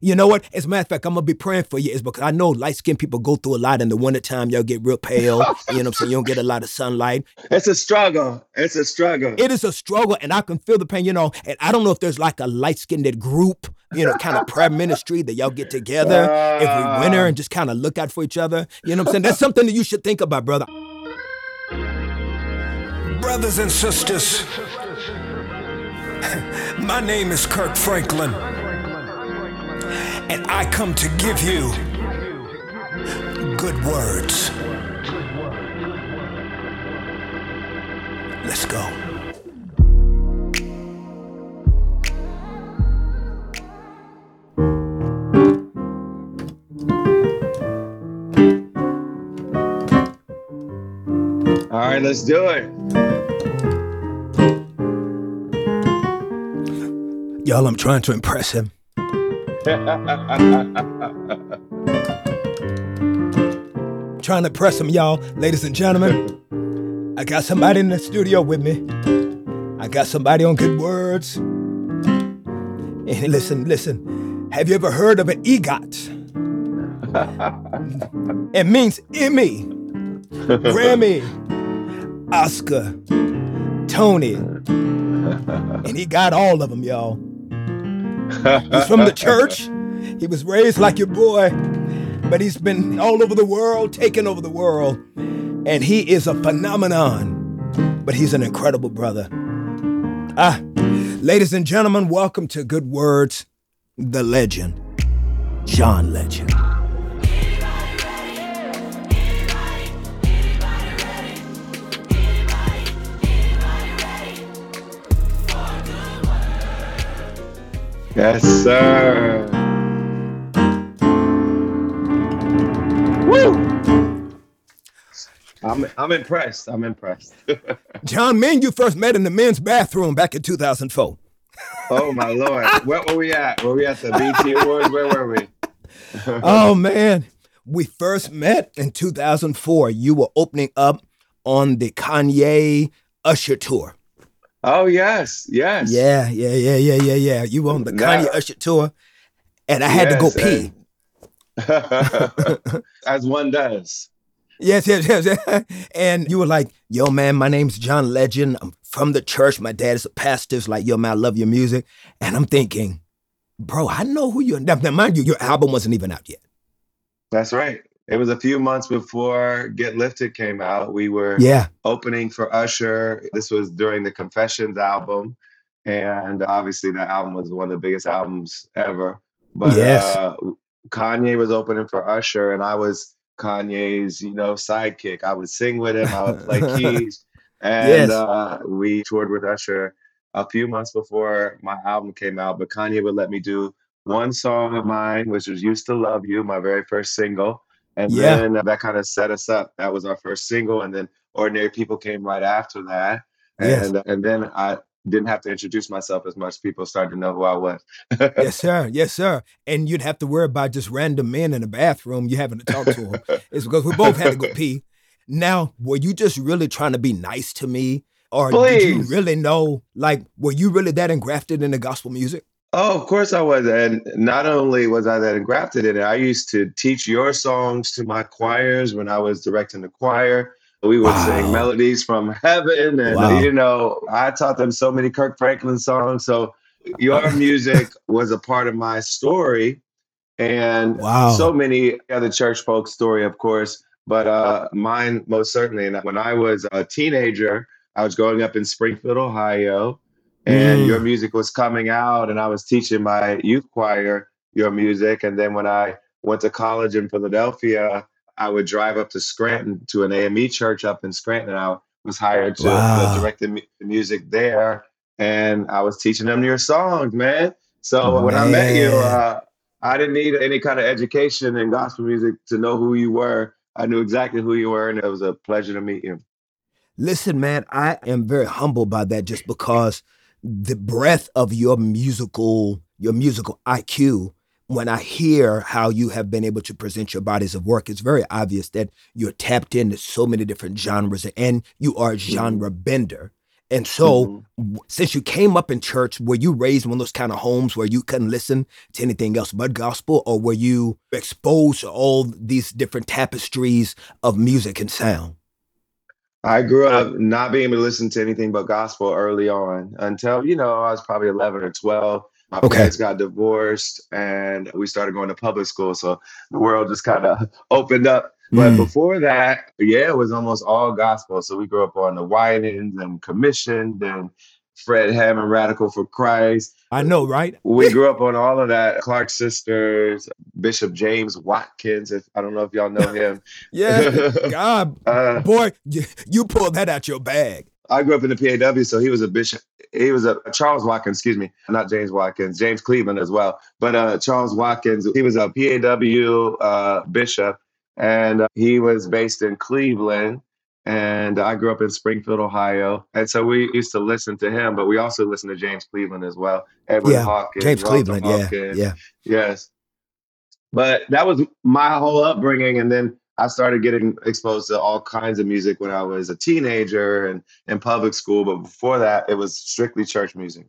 You know what? As a matter of fact, I'm gonna be praying for you. Is because I know light skinned people go through a lot in the wintertime. Y'all get real pale. you know what I'm saying? You don't get a lot of sunlight. It's a struggle. It's a struggle. It is a struggle, and I can feel the pain, you know. And I don't know if there's like a light skinned group, you know, kind of prayer ministry that y'all get together uh, every winter and just kind of look out for each other. You know what I'm saying? That's something that you should think about, brother. Brothers and sisters, my name is Kirk Franklin and I come to give you good words. Let's go. All right, let's do it. Y'all, I'm trying to impress him. Trying to press them, y'all, ladies and gentlemen. I got somebody in the studio with me. I got somebody on good words. And listen, listen. Have you ever heard of an EGOT? it means Emmy, Grammy, Oscar, Tony. And he got all of them, y'all. He's from the church. He was raised like your boy, but he's been all over the world, taking over the world. And he is a phenomenon, but he's an incredible brother. Ah, ladies and gentlemen, welcome to Good Words, the legend, John Legend. Yes, sir. Woo! I'm I'm impressed. I'm impressed. John, me and you first met in the men's bathroom back in 2004. oh my lord. Where were we at? Were we at the BET Awards? Where were we? oh man. We first met in 2004. You were opening up on the Kanye Usher tour. Oh yes, yes. Yeah, yeah, yeah, yeah, yeah, yeah. You on the Kanye Usher tour, and I had yes, to go pee. As one does. Yes, yes, yes. and you were like, "Yo, man, my name's John Legend. I'm from the church. My dad is a pastor. It's like, yo, man, I love your music." And I'm thinking, bro, I know who you are. Now, mind you, your album wasn't even out yet. That's right it was a few months before Get Lifted came out. We were yeah. opening for Usher. This was during the Confessions album. And obviously, that album was one of the biggest albums ever. But yes. uh, Kanye was opening for Usher, and I was Kanye's, you know, sidekick. I would sing with him, I would play keys. And yes. uh, we toured with Usher a few months before my album came out. But Kanye would let me do one song of mine, which was Used to Love You, my very first single. And yeah. then that kind of set us up. That was our first single, and then Ordinary People came right after that. Yes. And and then I didn't have to introduce myself as much. People started to know who I was. yes, sir. Yes, sir. And you'd have to worry about just random men in the bathroom you having to talk to them. it's because we both had to go pee. Now, were you just really trying to be nice to me? Or Please. did you really know, like, were you really that engrafted in the gospel music? Oh, of course I was. And not only was I that engrafted in it, I used to teach your songs to my choirs when I was directing the choir. We would wow. sing melodies from heaven. And, wow. you know, I taught them so many Kirk Franklin songs. So your music was a part of my story. And wow. so many other church folks' story, of course, but uh, mine most certainly. And when I was a teenager, I was growing up in Springfield, Ohio and mm. your music was coming out and I was teaching my youth choir your music and then when I went to college in Philadelphia I would drive up to Scranton to an AME church up in Scranton and I was hired to wow. direct the music there and I was teaching them your songs man so man. when I met you uh, I didn't need any kind of education in gospel music to know who you were. I knew exactly who you were, and it was a pleasure to meet you. Listen, man, I am very humbled by that just because the breadth of your musical, your musical IQ, when I hear how you have been able to present your bodies of work, it's very obvious that you're tapped into so many different genres and you are a mm-hmm. genre bender. And so, mm-hmm. w- since you came up in church, were you raised in one of those kind of homes where you couldn't listen to anything else but gospel, or were you exposed to all these different tapestries of music and sound? I grew up not being able to listen to anything but gospel early on until, you know, I was probably 11 or 12. My Okay. parents got divorced and we started going to public school. So the world just kind of opened up. But Mm. before that, yeah, it was almost all gospel. So we grew up on the Winans and Commissioned and Fred Hammond, Radical for Christ. I know, right? We grew up on all of that. Clark Sisters, Bishop James Watkins. If I don't know if y'all know him. Yeah, God, Uh, boy, you, you pulled that out your bag. I grew up in the PAW, so he was a bishop. He was a Charles Watkins, excuse me, not James Watkins, James Cleveland as well. But uh, Charles Watkins, he was a PAW uh, bishop, and uh, he was based in Cleveland. And I grew up in Springfield, Ohio, and so we used to listen to him. But we also listened to James Cleveland as well. Edward Yeah, Hawkins, James Walter Cleveland, yeah, yeah. Yes. But that was my whole upbringing. And then I started getting exposed to all kinds of music when I was a teenager and in public school. But before that, it was strictly church music.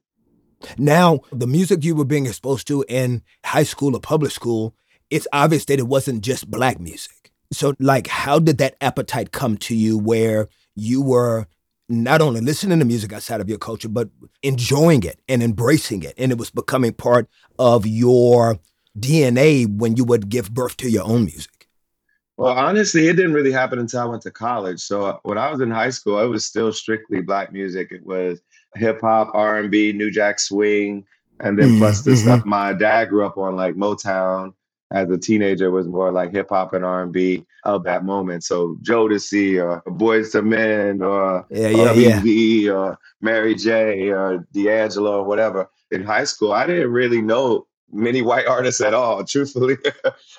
Now, the music you were being exposed to in high school or public school, it's obvious that it wasn't just black music. So, like, how did that appetite come to you where you were not only listening to music outside of your culture, but enjoying it and embracing it? And it was becoming part of your DNA when you would give birth to your own music. Well, honestly, it didn't really happen until I went to college. So uh, when I was in high school, it was still strictly black music. It was hip hop, R and B, New Jack Swing, and then Mm, plus the mhm. stuff my dad grew up on, like Motown. As a teenager, was more like hip hop and R and B of that moment. So Jodeci or Boyz II Men or Yeah, yeah, yeah. Or Mary J or D'Angelo or whatever. In high school, I didn't really know many white artists at all, truthfully.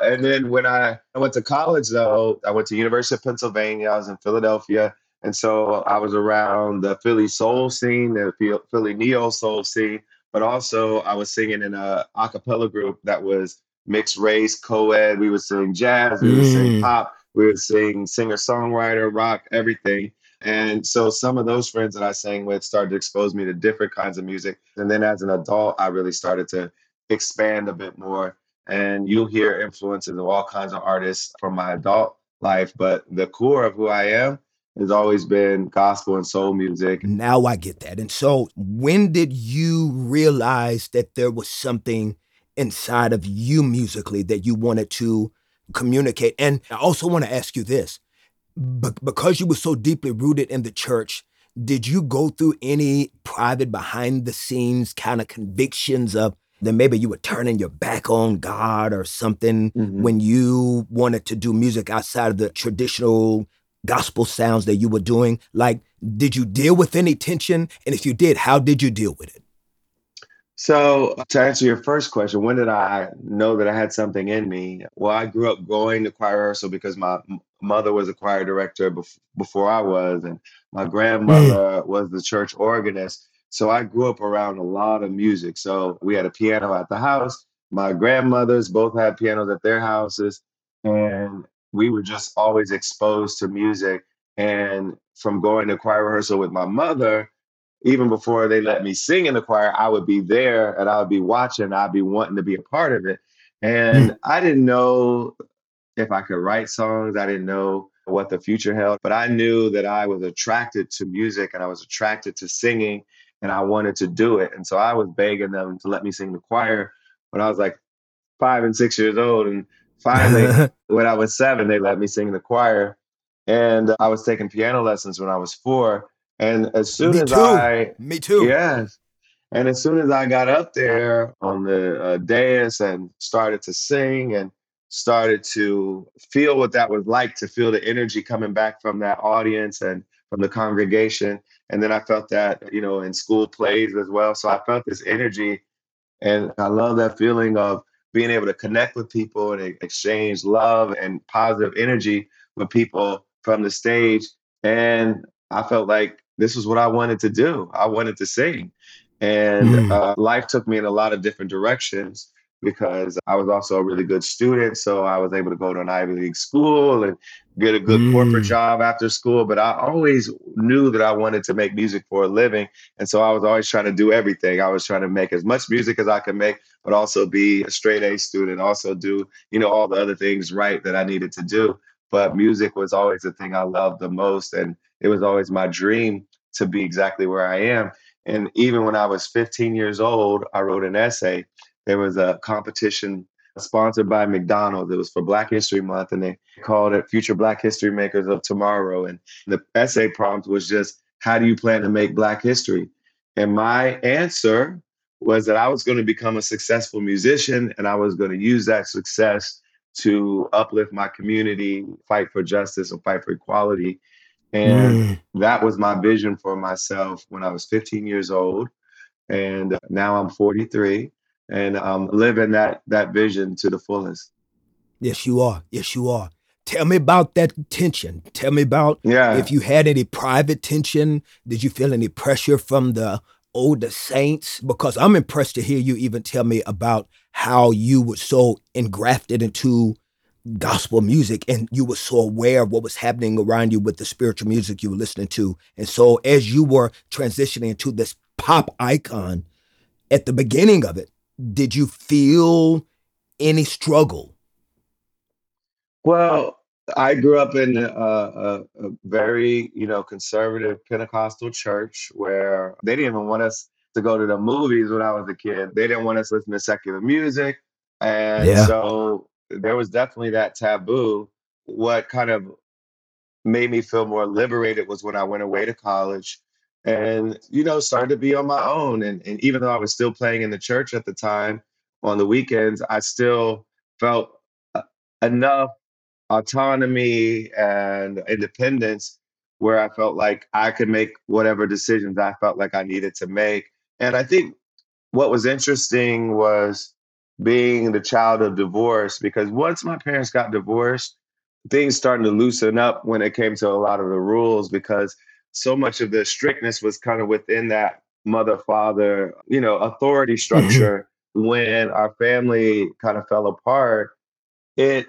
and then when I, I went to college, though, I went to University of Pennsylvania. I was in Philadelphia. And so I was around the Philly soul scene, the Philly neo soul scene, but also I was singing in a a cappella group that was mixed race, co-ed. We would sing jazz, we would sing Mm. pop, we would sing singer-songwriter, rock, everything. And so some of those friends that I sang with started to expose me to different kinds of music. And then as an adult, I really started to expand a bit more. And you'll hear influences of all kinds of artists from my adult life. But the core of who I am has always been gospel and soul music. Now I get that. And so, when did you realize that there was something inside of you musically that you wanted to communicate? And I also want to ask you this Be- because you were so deeply rooted in the church, did you go through any private behind the scenes kind of convictions of that maybe you were turning your back on God or something Mhm. when you wanted to do music outside of the traditional gospel sounds that you were doing? Like, did you deal with any tension? And if you did, how did you deal with it? So, to answer your first question, when did I know that I had something in me? Well, I grew up going to choir rehearsal because my mother was a choir director bef- before I was, and my mm. grandmother was the church organist. So, I grew up around a lot of music. So, we had a piano at the house. My grandmothers both had pianos at their houses, and we were just always exposed to music. And from going to choir rehearsal with my mother, even before they let me sing in the choir, I would be there and I would be watching, I'd be wanting to be a part of it. And hmm. I didn't know if I could write songs, I didn't know what the future held, but I knew that I was attracted to music and I was attracted to singing and I wanted to do it. And so I was begging them to let me sing the choir when I was like five and six years old. And finally, when I was seven, they let me sing in the choir. And I was taking piano lessons when I was four. And as soon Me as too. I Me too. Yes. And as soon as I got up there on the uh, dais and started to sing and started to feel what that was like to feel the energy coming back from that audience and from the congregation. And then I felt that, you know, in school plays as well. So I felt this energy and I love that feeling of being able to connect with people and exchange love and positive energy with people from the stage. And I felt like this was what I wanted to do. I wanted to sing. And mm. uh, life took me in a lot of different directions because I was also a really good student. So I was able to go to an Ivy League school and get a good mm. corporate job after school. But I always knew that I wanted to make music for a living. And so I was always trying to do everything. I was trying to make as much music as I could make, but also be a straight A student, also do, you know, all the other things right that I needed to do. But music was always the thing I loved the most. And it was always my dream to be exactly where I am. And even when I was 15 years old, I wrote an essay. There was a competition sponsored by McDonald's. It was for Black History Month, and they called it Future Black History Makers of Tomorrow. And the essay prompt was just, How do you plan to make Black history? And my answer was that I was going to become a successful musician and I was going to use that success to uplift my community, fight for justice, and fight for equality. And mm. that was my vision for myself when I was 15 years old. And now I'm 43 and I'm living that that vision to the fullest. Yes, you are. Yes, you are. Tell me about that tension. Tell me about yeah. if you had any private tension. Did you feel any pressure from the older saints? Because I'm impressed to hear you even tell me about how you were so engrafted into gospel music and you were so aware of what was happening around you with the spiritual music you were listening to. And so as you were transitioning to this pop icon at the beginning of it, did you feel any struggle? Well, I grew up in a, a, a, very, you know, conservative Pentecostal church where they didn't even want us to go to the movies when I was a kid. They didn't want us to listen to secular music. And yeah. so there was definitely that taboo. What kind of made me feel more liberated was when I went away to college and, you know, started to be on my own. And, and even though I was still playing in the church at the time on the weekends, I still felt enough autonomy and independence where I felt like I could make whatever decisions I felt like I needed to make. And I think what was interesting was being the child of divorce because once my parents got divorced, things started to loosen up when it came to a lot of the rules because so much of the strictness was kind of within that mother father, you know, authority mm-hmm. structure. when our family kind of fell apart, it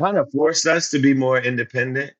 kind of forced us to be more independent.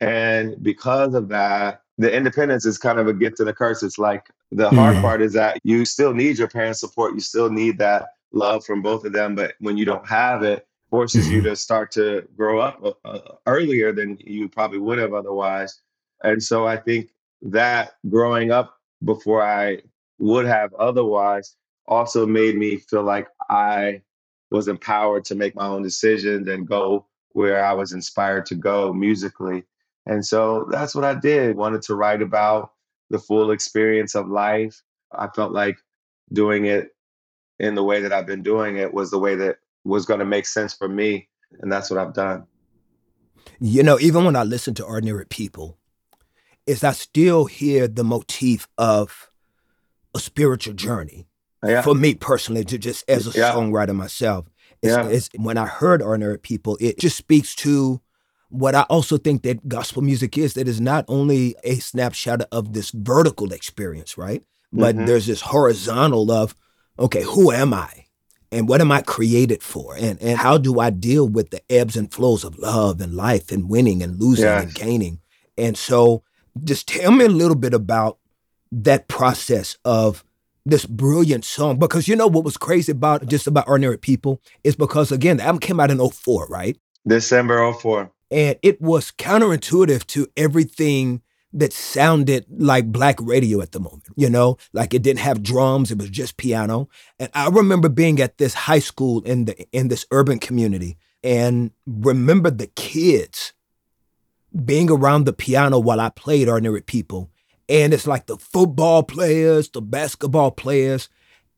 And because of that, the independence is kind of a gift and a curse. It's like the hard mm. part is that you still need your parents' support. You still need that love from both of them. But when you don't have it, forces mm-hmm. you to start to grow up uh, uh, earlier than you probably would have otherwise. And so I think that growing up before I would have otherwise also made me feel like I was empowered to make my own decisions and go where I was inspired to go musically. And so that's what I did. Wanted to write about the full experience of life. I felt like doing it in the way that I've been doing it was the way that was going to make sense for me. And that's what I've done. You know, even when I listen to ordinary people, is I still hear the motif of a spiritual journey. Yeah. For me personally, to just as a yeah. songwriter myself, it's, yeah. it's, when I heard ordinary people, it just speaks to what I also think that gospel music is. That is not only a snapshot of this vertical experience, right? But mm-hmm. there's this horizontal of okay, who am I? And what am I created for? And, and how do I deal with the ebbs and flows of love and life and winning and losing yes. and gaining? And so just tell me a little bit about that process of this brilliant song. Because you know what was crazy about just about ordinary people is because again, the album came out in 04, right? December 04. And it was counterintuitive to everything that sounded like black radio at the moment, you know, like it didn't have drums, it was just piano. And I remember being at this high school in the in this urban community and remember the kids being around the piano while I played Ordinary People. And it's like the football players, the basketball players,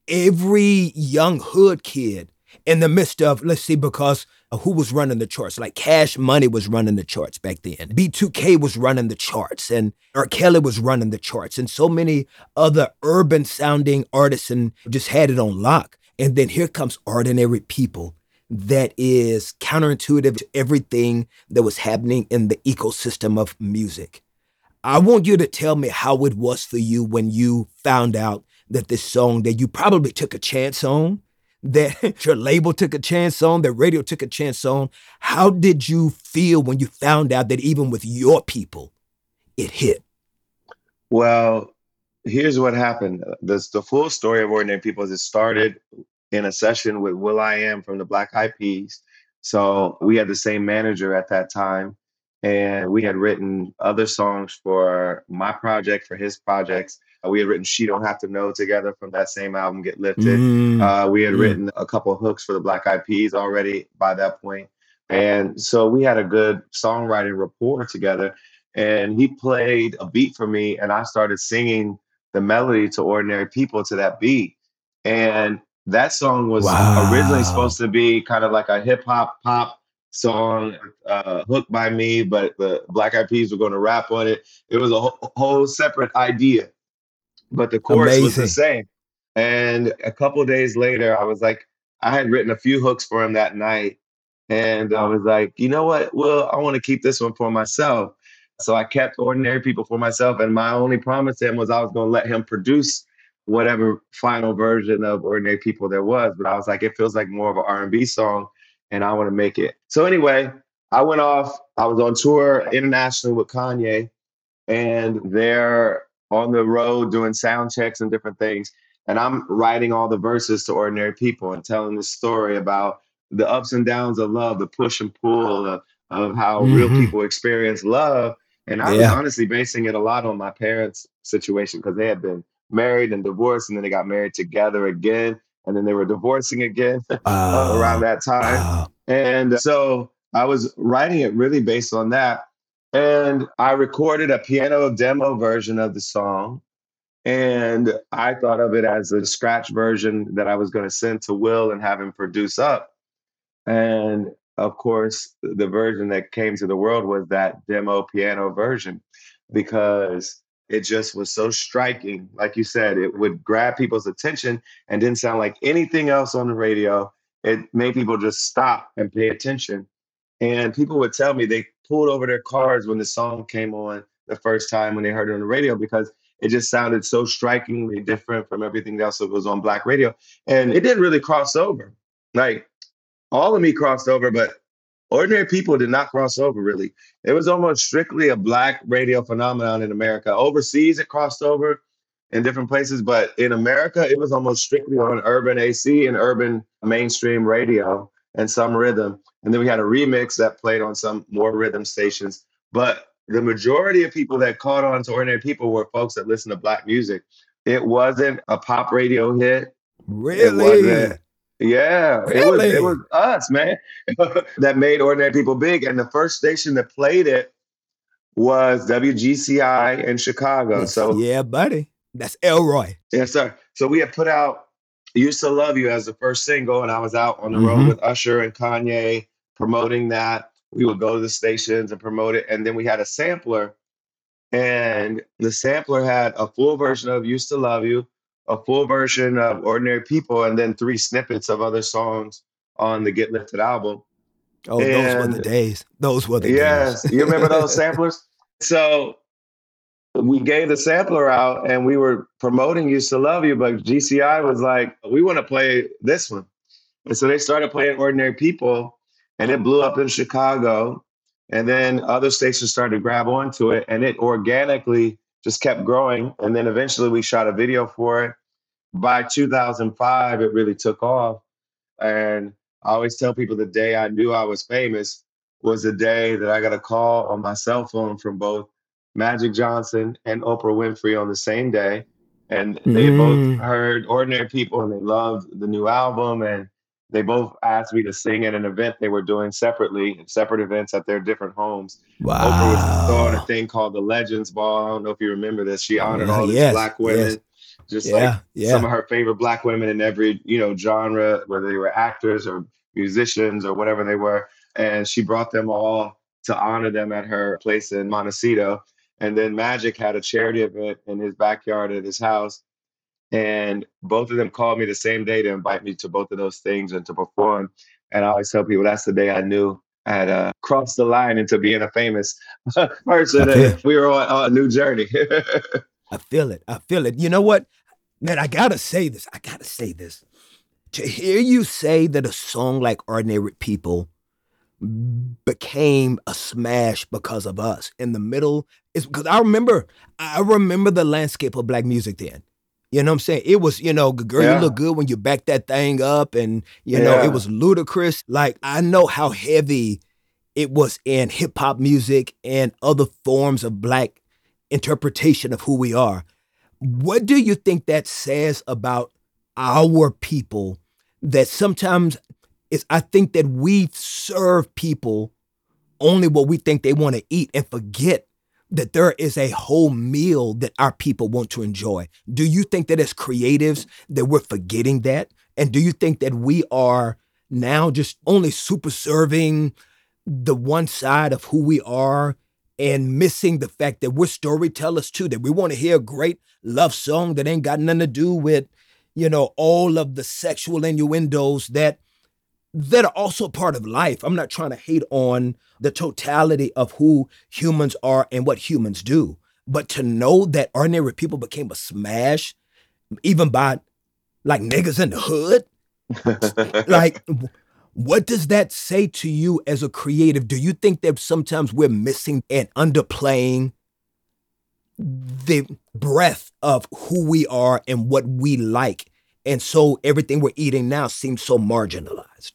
every young hood kid in the midst of, let's see, because who was running the charts. Like Cash Money was running the charts back then. B2K was running the charts, and R. Kelly was running the charts, and so many other urban sounding artists and just had it on lock. And then here comes ordinary people that is counterintuitive to everything that was happening in the ecosystem of music. I want you to tell me how it was for you when you found out that this song that you probably took a chance on, that your label took a chance on, that radio took a chance on, how did you feel when you found out that even with your people, it hit? Well, here's what happened. The, the full story of Ordinary People is it started in a session with will.i.am from the Black Eyed Peas. So we had the same manager at that time and we had written other songs for my project, for his projects. Uh, we had written "She Don't Have to Know" together from that same album, "Get Lifted." Mm. Uh, we had mm. written a couple hooks for the Black Eyed Peas already by that point, and so we had a good songwriting rapport together. And he played a beat for me, and I started singing the melody to "Ordinary People" to that beat, and that song was wow. originally supposed to be kind of like a hip hop pop song, uh, "Hooked by Me," but the Black Eyed Peas were going to rap on it. It was a whole, whole separate idea, but the chorus Amazing. was the same. And a couple days later, I was like, I had written a few hooks for him that night, and I was like, you know what? Well, I want to keep this one for myself. So I kept ordinary people for myself, and my only promise to him was I was going to let him produce whatever final version of ordinary people there was. But I was like, it feels like more of an R&B song and I want to make it. So anyway, I went off. I was on tour internationally with Kanye, and they're on the road doing sound checks and different things. And I'm writing all the verses to ordinary people and telling the story about the ups and downs of love, the push and pull of, of how mm-hmm. real people experience love. And I yeah. was honestly basing it a lot on my parents' situation because they had been married and divorced, and then they got married together again and then they were divorcing again uh, around that time. Wow. And so I was writing it really based on that. And I recorded a piano demo version of the song. And I thought of it as a scratch version that I was going to send to Will and have him produce up. And of course, the version that came to the world was that demo piano version because it just was so striking. Like you said, it would grab people's attention and didn't sound like anything else on the radio. It made people just stop and pay attention. And people would tell me they pulled over their cars when the song came on the first time when they heard it on the radio because it just sounded so strikingly different from everything else that was on black radio. And it didn't really cross over. Like all of me crossed over, but ordinary people did not cross over really. It was almost strictly a black radio phenomenon in America. Overseas, it crossed over in different places, but in America, it was almost strictly on urban AC and urban mainstream radio and some rhythm. And then we had a remix that played on some more rhythm stations. But the majority of people that caught on to ordinary people were folks that listen to black music. It wasn't a pop radio hit. Really? Yeah, really? it was it was us, man, that made ordinary people big. And the first station that played it was WGCI in Chicago. So yeah, buddy, that's Elroy. Yes, sir. So we had put out "Used to Love You" as the first single, and I was out on the mm-hmm. road with Usher and Kanye promoting that. We would go to the stations and promote it, and then we had a sampler, and the sampler had a full version of "Used to Love You." a full version of Ordinary People and then three snippets of other songs on the Get Lifted album. Oh, and those were the days. Those were the days. yes, days. you remember those samplers? So we gave the sampler out and we were promoting Used to Love You, but GCI was like, we want to play this one. And so they started playing Ordinary People and it blew up in Chicago. And then other stations started to grab onto it and it organically just kept growing. And then eventually we shot a video for it. By 2005, it really took off. And I always tell people the day I knew I was famous was the day that I got a call on my cell phone from both Magic Johnson and Oprah Winfrey on the same day. And they mm. both heard Ordinary People and they loved the new album. And they both asked me to sing at an event they were doing separately, in separate events at their different homes. Wow. Oprah was throwing a thing called the Legends Ball. I don't know if you remember this. She honored all these yes, black women, yes. just yeah, like yeah. some of her favorite black women in every, you know, genre, whether they were actors or musicians or whatever they were. And she brought them all to honor them at her place in Montecito. And then Magic had a charity event in his backyard at his house And both of them called me the same day to invite me to both of those things and to perform. And I always tell people that's the day I knew I had uh, crossed the line into being a famous person. And we were on, on a new journey. I feel it. I feel it. You know what? Man, I gotta say this. I gotta say this. To hear you say that a song like Ordinary People became a smash because of us in the middle is because I remember I remember the landscape of black music then. You know what I'm saying? It was, you know, girl, yeah. you look good when you back that thing up and you yeah. know, it was ludicrous. Like I know how heavy it was in hip hop music and other forms of black interpretation of who we are. What do you think that says about our people that sometimes is I think that we serve people only what we think they want to eat and forget that there is a whole meal that our people want to enjoy. Do you think that as creatives that we're forgetting that? And do you think that we are now just only super serving the one side of who we are and missing the fact that we're storytellers too, that we want to hear a great love song that ain't got nothing to do with, you know, all of the sexual innuendos that that are also part of life. I'm not trying to hate on the totality of who humans are and what humans do, but to know that ordinary people became a smash, even by like niggas in the hood, like what does that say to you as a creative? Do you think that sometimes we're missing and underplaying the breadth of who we are and what we like? And so everything we're eating now seems so marginalized.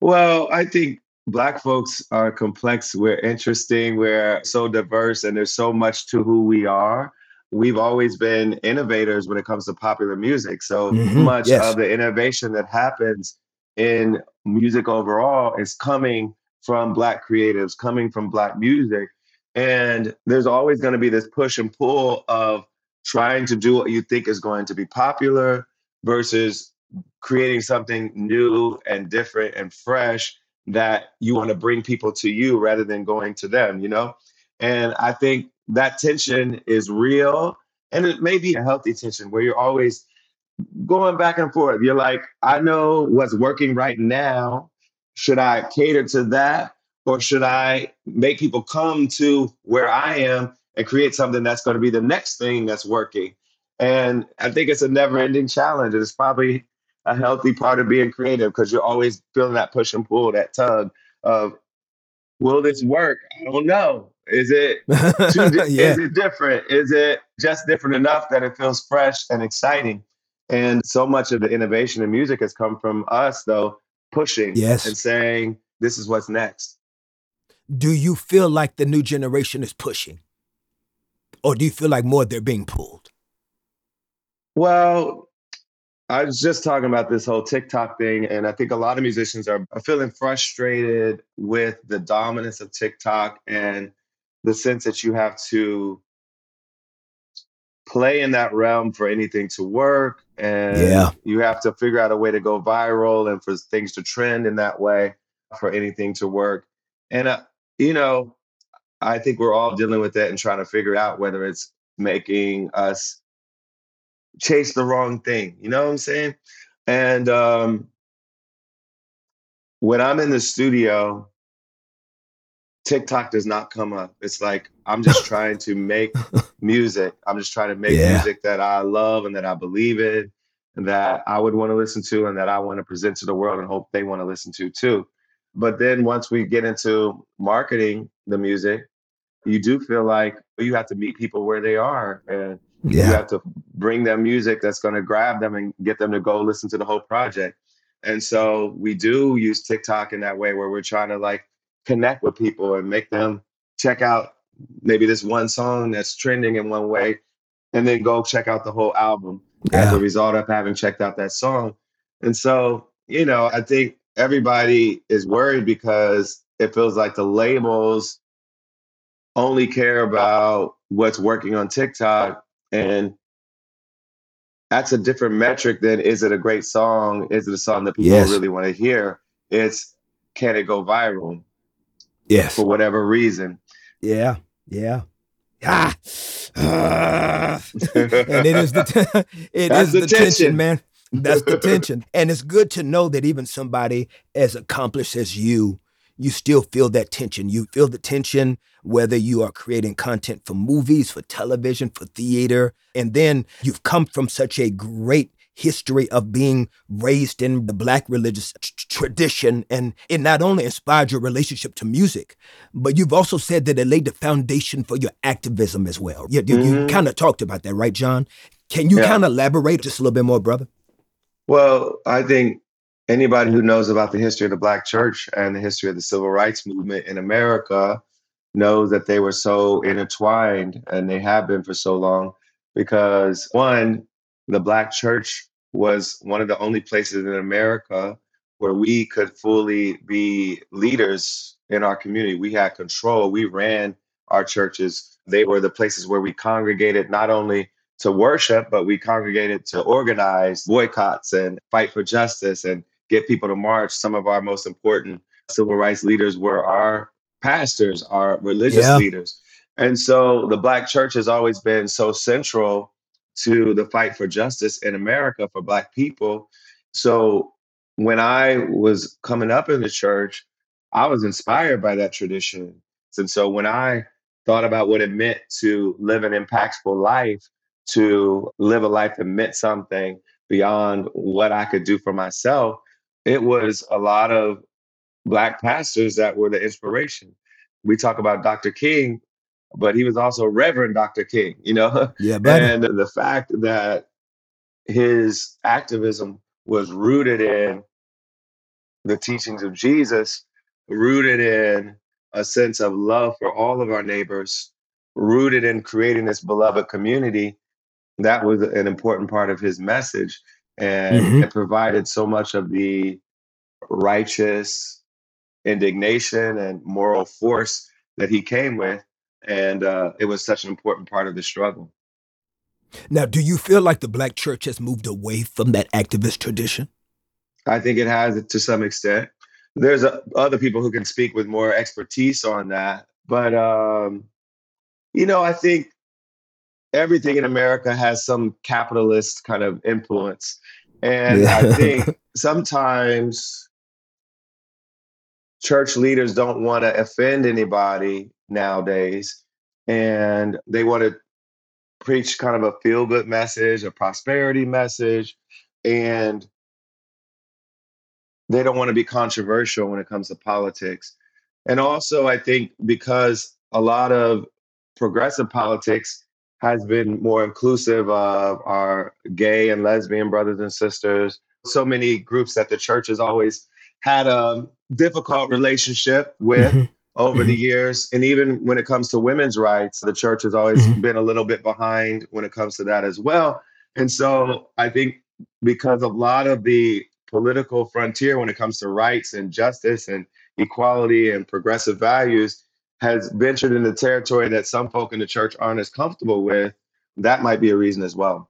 Well, I think Black folks are complex. We're interesting. We're so diverse, and there's so much to who we are. We've always been innovators when it comes to popular music. So mm-hmm. much yes. of the innovation that happens in music overall is coming from Black creatives, coming from Black music. And there's always going to be this push and pull of trying to do what you think is going to be popular versus creating something new and different and fresh that you want to bring people to you rather than going to them, you know? And I think that tension is real and it may be a healthy tension where you're always going back and forth. You're like, I know what's working right now. Should I cater to that or should I make people come to where I am and create something that's going to be the next thing that's working? And I think it's a never ending challenge. It's probably a healthy part of being creative because you're always feeling that push and pull, that tug of, will this work? I don't know. Is it di- yeah. is it different? Is it just different enough that it feels fresh and exciting? And so much of the innovation in music has come from us, though, pushing yes. and saying, this is what's next. Do you feel like the new generation is pushing? Or do you feel like more they're being pulled? Well, I was just talking about this whole TikTok thing, and I think a lot of musicians are, feeling frustrated with the dominance of TikTok and the sense that you have to play in that realm for anything to work and yeah. you have to figure out a way to go viral and for things to trend in that way for anything to work and uh, you know i think we're all dealing with that and trying to figure out whether it's making us chase the wrong thing you know what i'm saying and um when i'm in the studio TikTok does not come up. It's like I'm just trying to make music. I'm just trying to make yeah. music that I love and that I believe in and that I would want to listen to and that I want to present to the world and hope they want to listen to too. But then once we get into marketing the music, you do feel like you have to meet people where they are and yeah. you have to bring them music that's going to grab them and get them to go listen to the whole project. And so we do use TikTok in that way where we're trying to like connect with people and make them check out maybe this one song that's trending in one way and then go check out the whole album yeah. as a result of having checked out that song. And so, you know, I think everybody is worried because it feels like the labels only care about what's working on TikTok and that's a different metric than is it a great song? Is it a song that people yes. really want to hear? It's can it go viral? Yes. For whatever reason. Yeah. Yeah. ah, ah. and it is the t- it That's is the the tension, tension. man. That's the tension, and it's good to know that even somebody as accomplished as you, you still feel that tension. You feel the tension whether you are creating content for movies, for television, for theater, and then you've come from such a great history of being raised in the black religious t- tradition and it not only inspired your relationship to music but you've also said that it laid the foundation for your activism as well you, you, Mhm. kind of talked about that right john can you Yeah. kind of elaborate just a little bit more brother Well, I think anybody who knows about the history of the Black church and the history of the civil rights movement in America knows that they were so intertwined and they have been for so long because one, the Black church was one of the only places in America where we could fully be leaders in our community. We had control, we ran our churches. They were the places where we congregated not only to worship, but we congregated to organize boycotts and fight for justice and get people to march. Some of our most important civil rights leaders were our pastors, our religious Yeah. leaders. And so the Black church has always been so central to the fight for justice in America for Black people. So when I was coming up in the church, I was inspired by that tradition. And so when I thought about what it meant to live an impactful life, to live a life that meant something beyond what I could do for myself, it was a lot of Black pastors that were the inspiration. We talk about Dr. King, but he was also Reverend Dr. King, you know? yeah buddy And the fact that his activism was rooted in the teachings of Jesus, rooted in a sense of love for all of our neighbors, rooted in creating this beloved community, that was an important part of his message. And Mhm. it provided so much of the righteous indignation and moral force that he came with. And uh, it was such an important part of the struggle. now do you feel like the black church has moved away from that activist tradition I think it has to some extent. There's uh other people who can speak with more expertise on that, but um, you know, I think everything in America has some capitalist kind of influence, and I think sometimes church leaders don't want to offend anybody nowadays, and they want to preach kind of a feel good message, a prosperity message, and they don't want to be controversial when it comes to politics. And also, I think because a lot of progressive politics has been more inclusive of our gay and lesbian brothers and sisters, so many groups that the church has always had a difficult relationship with Mhm. over the years. And even when it comes to women's rights, the church has always Mhm. been a little bit behind when it comes to that as well. And so I think because a lot of the political frontier when it comes to rights and justice and equality and progressive values has ventured into territory that some folk in the church aren't as comfortable with, that might be a reason as well.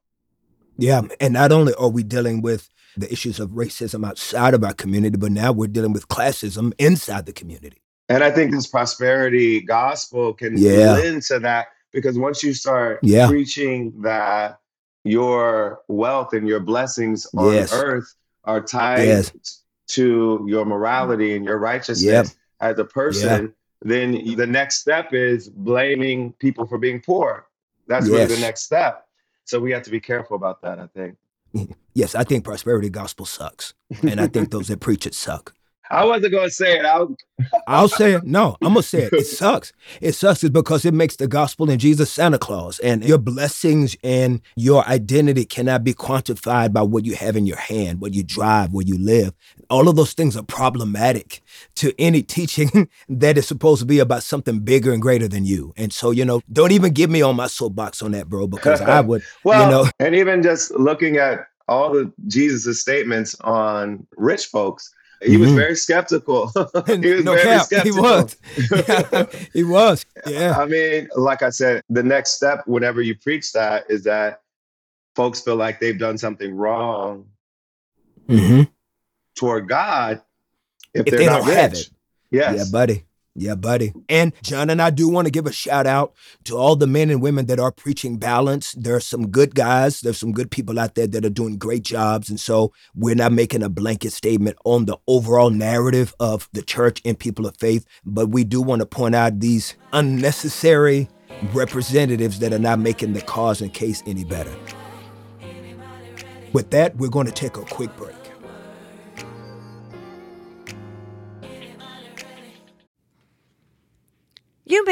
Yeah, and not only are we dealing with the issues of racism outside of our community, but now we're dealing with classism inside the community. And I think this prosperity gospel can Yeah. lend to that because once you start Yeah. preaching that your wealth and your blessings on Yes. earth are tied Yes. to your morality and your righteousness as a person, then the next step is blaming people for being poor. That's really the next step. So we have to be careful about that, I think. Yes, I think prosperity gospel sucks, and I think those that preach it suck. I wasn't going to say it. I was, I'll say it. No, I'm gonna say it. It sucks. It sucks is because it makes the gospel and Jesus Santa Claus, and your blessings and your identity cannot be quantified by what you have in your hand, what you drive, where you live. All of those things are problematic to any teaching that is supposed to be about something bigger and greater than you. And so, you know, don't even get me on my soapbox on that, bro, because I would, Well, you know, and even just looking at all the Jesus' statements on rich folks, he was Mhm. very skeptical. he was no very cap, he skeptical. was, he was, yeah. I mean, like I said, the next step whenever you preach that is that folks feel like they've done something wrong hmm toward God if, If they're they not don't rich. have it. Yes. Yeah, buddy. Yeah, buddy. And John and I do want to give a shout out to all the men and women that are preaching balance. There are some good guys, there's some good people out there that are doing great jobs. And so we're not making a blanket statement on the overall narrative of the church and people of faith, but we do want to point out these unnecessary representatives that are not making the cause and case any better. With that, we're going to take a quick break.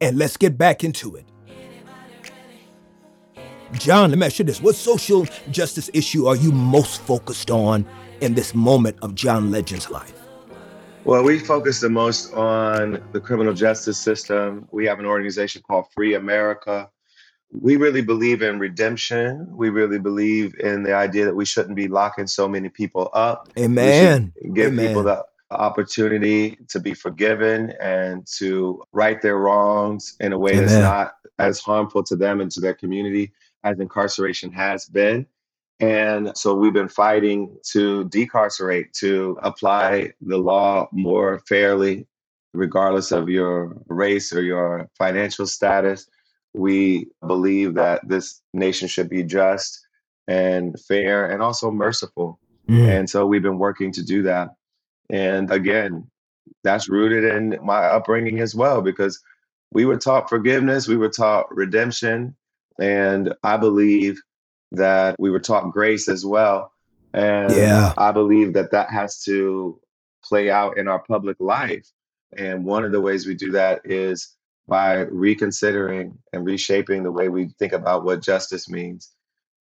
And let's get back into it. John, let me ask you this. What social justice issue are you most focused on in this moment of John Legend's life? Well, we focus the most on the criminal justice system. We have an organization called Free America. We really believe in redemption. We really believe in the idea that we shouldn't be locking so many people up. Amen. give Amen. people the opportunity to be forgiven and to right their wrongs in a way that's not as harmful to them and to their community as incarceration has been. And so we've been fighting to decarcerate, to apply the law more fairly, regardless of your race or your financial status. We believe that this nation should be just and fair and also merciful. Mm. And so we've been working to do that. And again, that's rooted in my upbringing as well, because we were taught forgiveness, we were taught redemption, and I believe that we were taught grace as well. And Yeah. I believe that that has to play out in our public life. And one of the ways we do that is by reconsidering and reshaping the way we think about what justice means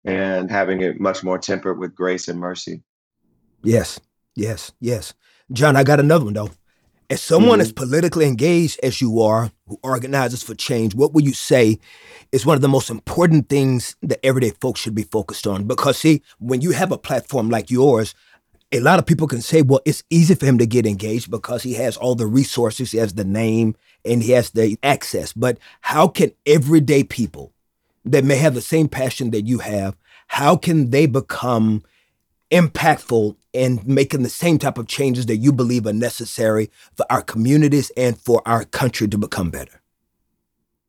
and having it much more tempered with grace and mercy. Yes, yes, yes. John, I got another one though. As someone as mm-hmm. politically engaged as you are, who organizes for change, what would you say is one of the most important things that everyday folks should be focused on? Because, see, when you have a platform like yours, a lot of people can say, well, it's easy for him to get engaged because he has all the resources, he has the name, and he has the access. But how can everyday people that may have the same passion that you have, how can they become impactful in making the same type of changes that you believe are necessary for our communities and for our country to become better?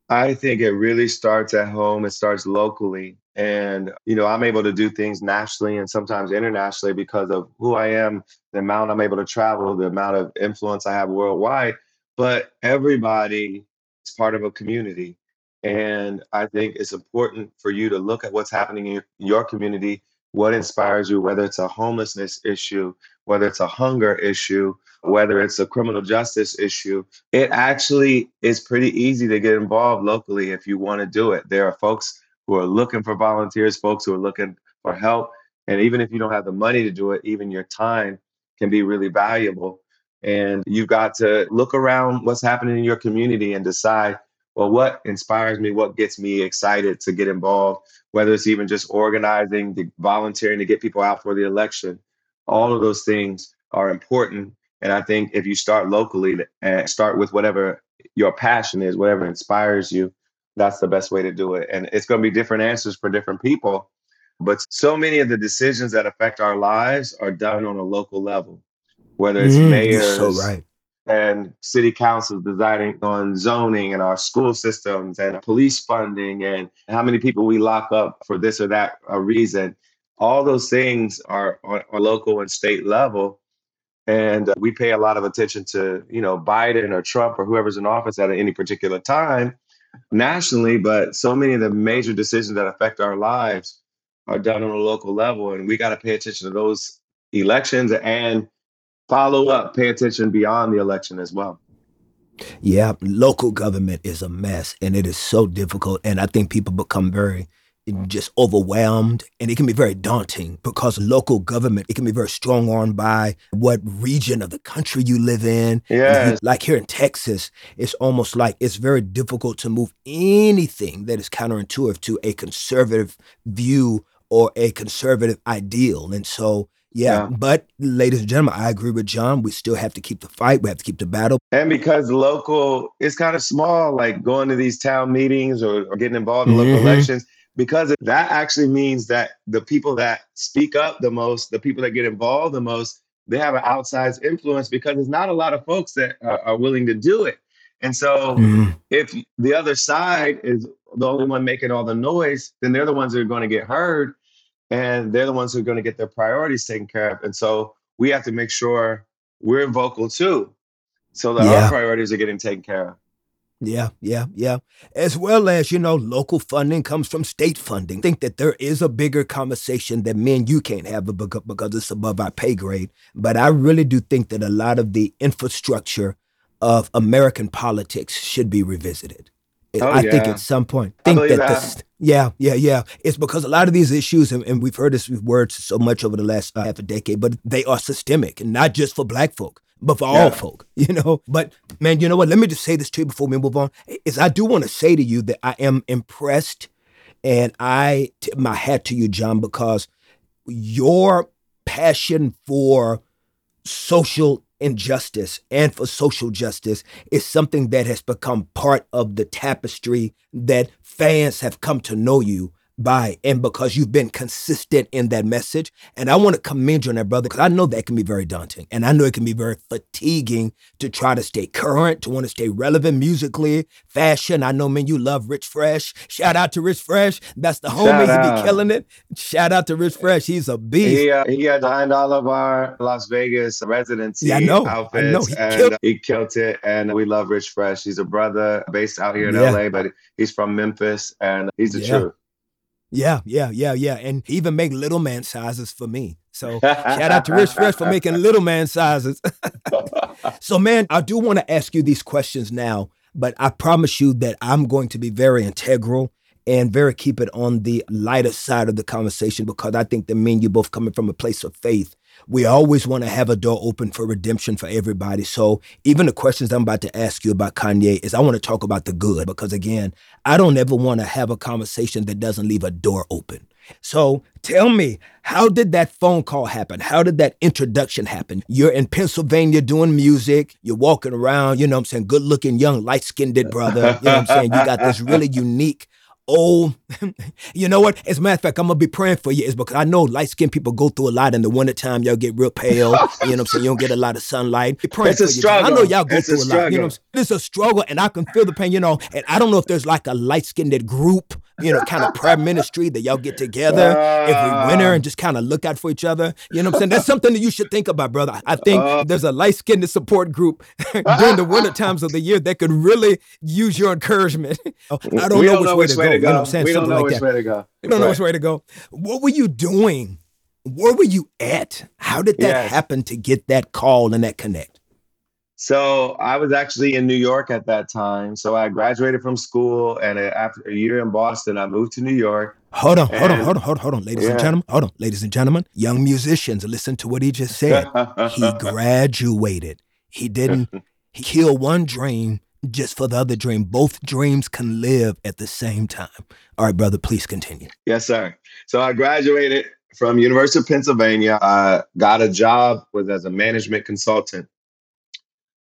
I think it really starts at home. It starts locally. And, you know, I'm able to do things nationally and sometimes internationally because of who I am, the amount I'm able to travel, the amount of influence I have worldwide. But everybody is part of a community. And I think it's important for you to look at what's happening in your, your community, what inspires you, whether it's a homelessness issue, whether it's a hunger issue, whether it's a criminal justice issue. It actually is pretty easy to get involved locally if you want to do it. There are folks who are looking for volunteers, folks who are looking for help. And even if you don't have the money to do it, even your time can be really valuable. And you've got to look around what's happening in your community and decide, well, what inspires me? What gets me excited to get involved? Whether it's even just organizing, the volunteering to get people out for the election. All of those things are important. And I think if you start locally and start with whatever your passion is, whatever inspires you, that's the best way to do it. And it's going to be different answers for different people. But so many of the decisions that affect our lives are done on a local level, whether it's Mm, mayors so right. And city councils deciding on zoning and our school systems and police funding and how many people we lock up for this or that a reason. All those things are on a local and state level. And uh, we pay a lot of attention to, you know, Biden or Trump or whoever's in office at any particular time. nationally, but so many of the major decisions that affect our lives are done on a local level. And we got to pay attention to those elections and follow up, pay attention beyond the election as well. Yeah, local government is a mess and it is so difficult. And I think people become very just overwhelmed and it can be very daunting because local government it can be very strong armed by what region of the country you live in yeah like here in texas it's almost like it's very difficult to move anything that is counterintuitive to a conservative view or a conservative ideal and so yeah, yeah, but ladies and gentlemen, I agree with John. We still have to keep the fight. We have to keep the battle. And because local is kind of small, like going to these town meetings or, or getting involved in mm-hmm. local elections, because that actually means that the people that speak up the most, the people that get involved the most, they have an outsized influence because there's not a lot of folks that are, are willing to do it. And so mm-hmm. if the other side is the only one making all the noise, then they're the ones that are going to get heard and they're the ones who are going to get their priorities taken care of. And so we have to make sure we're vocal too, so that yeah. our priorities are getting taken care of. Yeah, yeah, yeah. As well as, you know, local funding comes from state funding. I think that there is a bigger conversation that me and you can't have because it's above our pay grade. But I really do think that a lot of the infrastructure of American politics should be revisited. Oh, I yeah. think at some point, think that, that. The, yeah, yeah, yeah. It's because a lot of these issues, and, and we've heard this words so much over the last uh, half a decade, but they are systemic, and not just for Black folk, but for yeah. all folk. You know. But man, you know what? Let me just say this to you before we move on. Is I do want to say to you that I am impressed, and I tip my hat to you, John, because your passion for social injustice and for social justice is something that has become part of the tapestry that fans have come to know you by and because you've been consistent in that message. And I want to commend you on that, brother, because I know that can be very daunting. And I know it can be very fatiguing to try to stay current, to want to stay relevant musically, fashion. I know, man, you love Rich Fresh. Shout out to Rich Fresh. That's the homie. He be killing it. Shout out to Rich Fresh. He's a beast. He, uh, he designed all of our Las Vegas residency yeah, I know. outfits. I know. He, and killed- he killed it. And we love Rich Fresh. He's a brother based out here in yeah. LA, but he's from Memphis and he's the yeah. truth. Yeah, yeah, yeah, yeah. And even make little man sizes for me. So shout out to Rich Fresh for making little man sizes. so, man, I do want to ask you these questions now, but I promise you that I'm going to be very integral and very keep it on the lighter side of the conversation because I think that me and you both coming from a place of faith we always want to have a door open for redemption for everybody. So even the questions I'm about to ask you about Kanye is I want to talk about the good because again, I don't ever want to have a conversation that doesn't leave a door open. So tell me, how did that phone call happen? How did that introduction happen? You're in Pennsylvania doing music. You're walking around, you know I'm saying, good looking, young, light skinned brother. You know I'm saying? You got this really unique oh, you know what? As a matter of fact, I'm gonna be praying for you. Is because I know light skinned people go through a lot in the wintertime. Y'all get real pale. you know what I'm saying? You don't get a lot of sunlight. it's a struggle. You. I know y'all go it's through a, a lot. You know, it's a struggle, and I can feel the pain. You know, and I don't know if there's like a light skinned group you know, kind of prayer ministry that y'all get together uh, every winter and just kind of look out for each other. You know what I'm saying? That's something that you should think about, brother. I think uh, there's a light skinned support group during the winter times of the year that could really use your encouragement. I don't know, don't which, know way, to go. go. You know what I'm saying? We don't know like which that. way to go. We don't right. know which way to go. What were you doing? Where were you at? How did that yes. happen to get that call and that connect? So I was actually in New York at that time. So I graduated from school, and uh, after a year in Boston, I moved to New York. Hold on, hold on, hold on, hold on, hold on, ladies yeah. and gentlemen. Hold on, ladies and gentlemen. Young musicians, listen to what he just said. he graduated. He didn't kill one dream just for the other dream. Both dreams can live at the same time. All right, brother, please continue. Yes, sir. So I graduated from University of Pennsylvania. I got a job with as a management consultant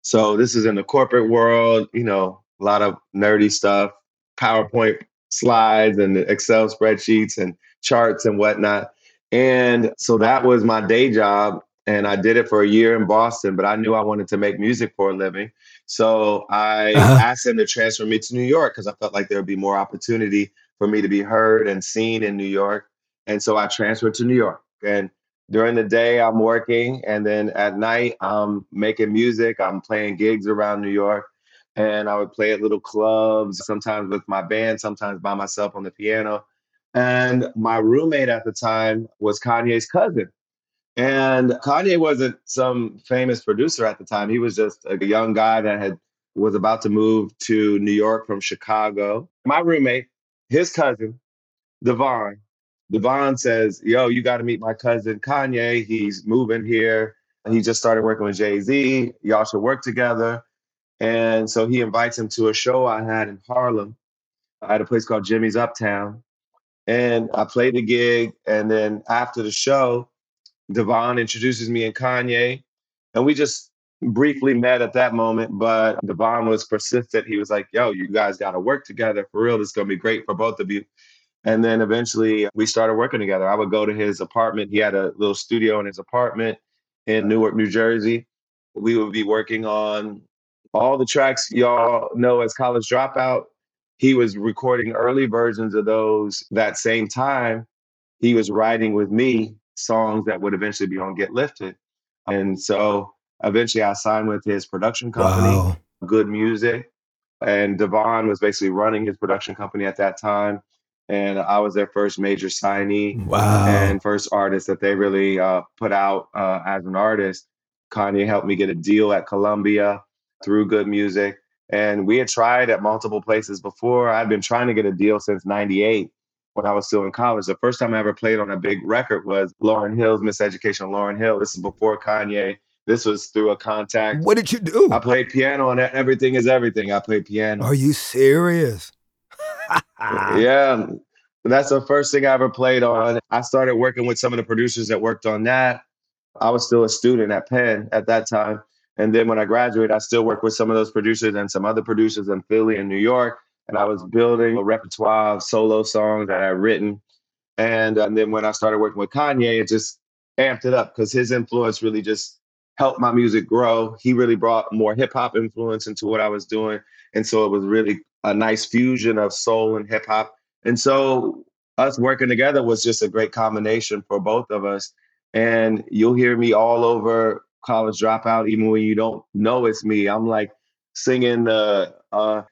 so this is in the corporate world, you know, a lot of nerdy stuff, PowerPoint slides and Excel spreadsheets and charts and whatnot. And so that was my day job. And I did it for a year in Boston, but I knew I wanted to make music for a living. So I uh-huh. asked them to transfer me to New York because I felt like there would be more opportunity for me to be heard and seen in New York. And so I transferred to New York. And during the day i'm working and then at night i'm making music i'm playing gigs around new york and I would play at little clubs, sometimes with my band, sometimes by myself on the piano. And my roommate at the time was Kanye's cousin. And Kanye wasn't some famous producer at the time. He was just a young guy that had was about to move to New York from Chicago. My roommate, his cousin, Devon, Devon says, Yo, you got to meet my cousin Kanye. He's moving here. He just started working with Jay Z. Y'all should work together. And so he invites him to a show I had in Harlem. I had a place called Jimmy's Uptown. And I played the gig. And then after the show, Devon introduces me and Kanye. And we just briefly met at that moment. But Devon was persistent. He was like, Yo, you guys got to work together for real. This is going to be great for both of you. And then eventually we started working together. I would go to his apartment. He had a little studio in his apartment in Newark, New Jersey. We would be working on all the tracks y'all know as College Dropout. He was recording early versions of those that same time. He was writing with me songs that would eventually be on Get Lifted. And so eventually I signed with his production company, wow. Good Music. And Devon was basically running his production company at that time and I was their first major signee wow. and first artist that they really uh, put out uh, as an artist. Kanye helped me get a deal at Columbia through Good Music, and we had tried at multiple places before. I'd been trying to get a deal since '98 when I was still in college. The first time I ever played on a big record was Lauryn Hill's Miseducation of Lauryn Hill. This is before Kanye. This was through a contact. What did you do? I played piano, and everything is everything. I played piano. Are you serious? Yeah. That's the first thing I ever played on. I started working with some of the producers that worked on that. I was still a student at Penn at that time. And then when I graduated, I still worked with some of those producers and some other producers in Philly and New York. And I was building a repertoire of solo songs that I'd written. And, and then when I started working with Kanye, it just amped it up because his influence really just helped my music grow. He really brought more hip hop influence into what I was doing. And so it was really a nice fusion of soul and hip hop. And so us working together was just a great combination for both of us. And you'll hear me all over college dropout, even when you don't know it's me. I'm like singing the uh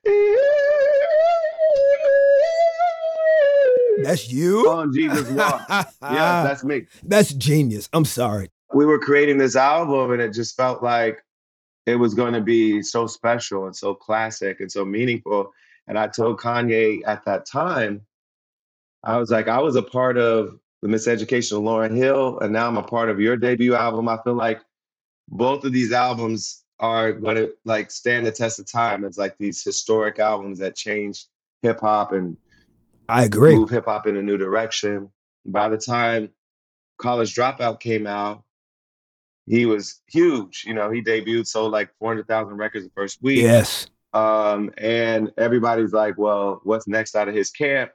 That's you? On Jesus Walk. yeah, that's me. That's genius. I'm sorry. We were creating this album and it just felt like it was going to be so special and so classic and so meaningful. And I told Kanye at that time, I was like, I was a part of the Miseducation of Lauryn Hill, and now I'm a part of your debut album. I feel like both of these albums are going to like stand the test of time. It's like these historic albums that changed hip hop and I agree. Move hip hop in a new direction. By the time College Dropout came out, he was huge. You know, he debuted, sold like 400,000 records the first week. Yes. Um, and everybody's like, well, what's next out of his camp?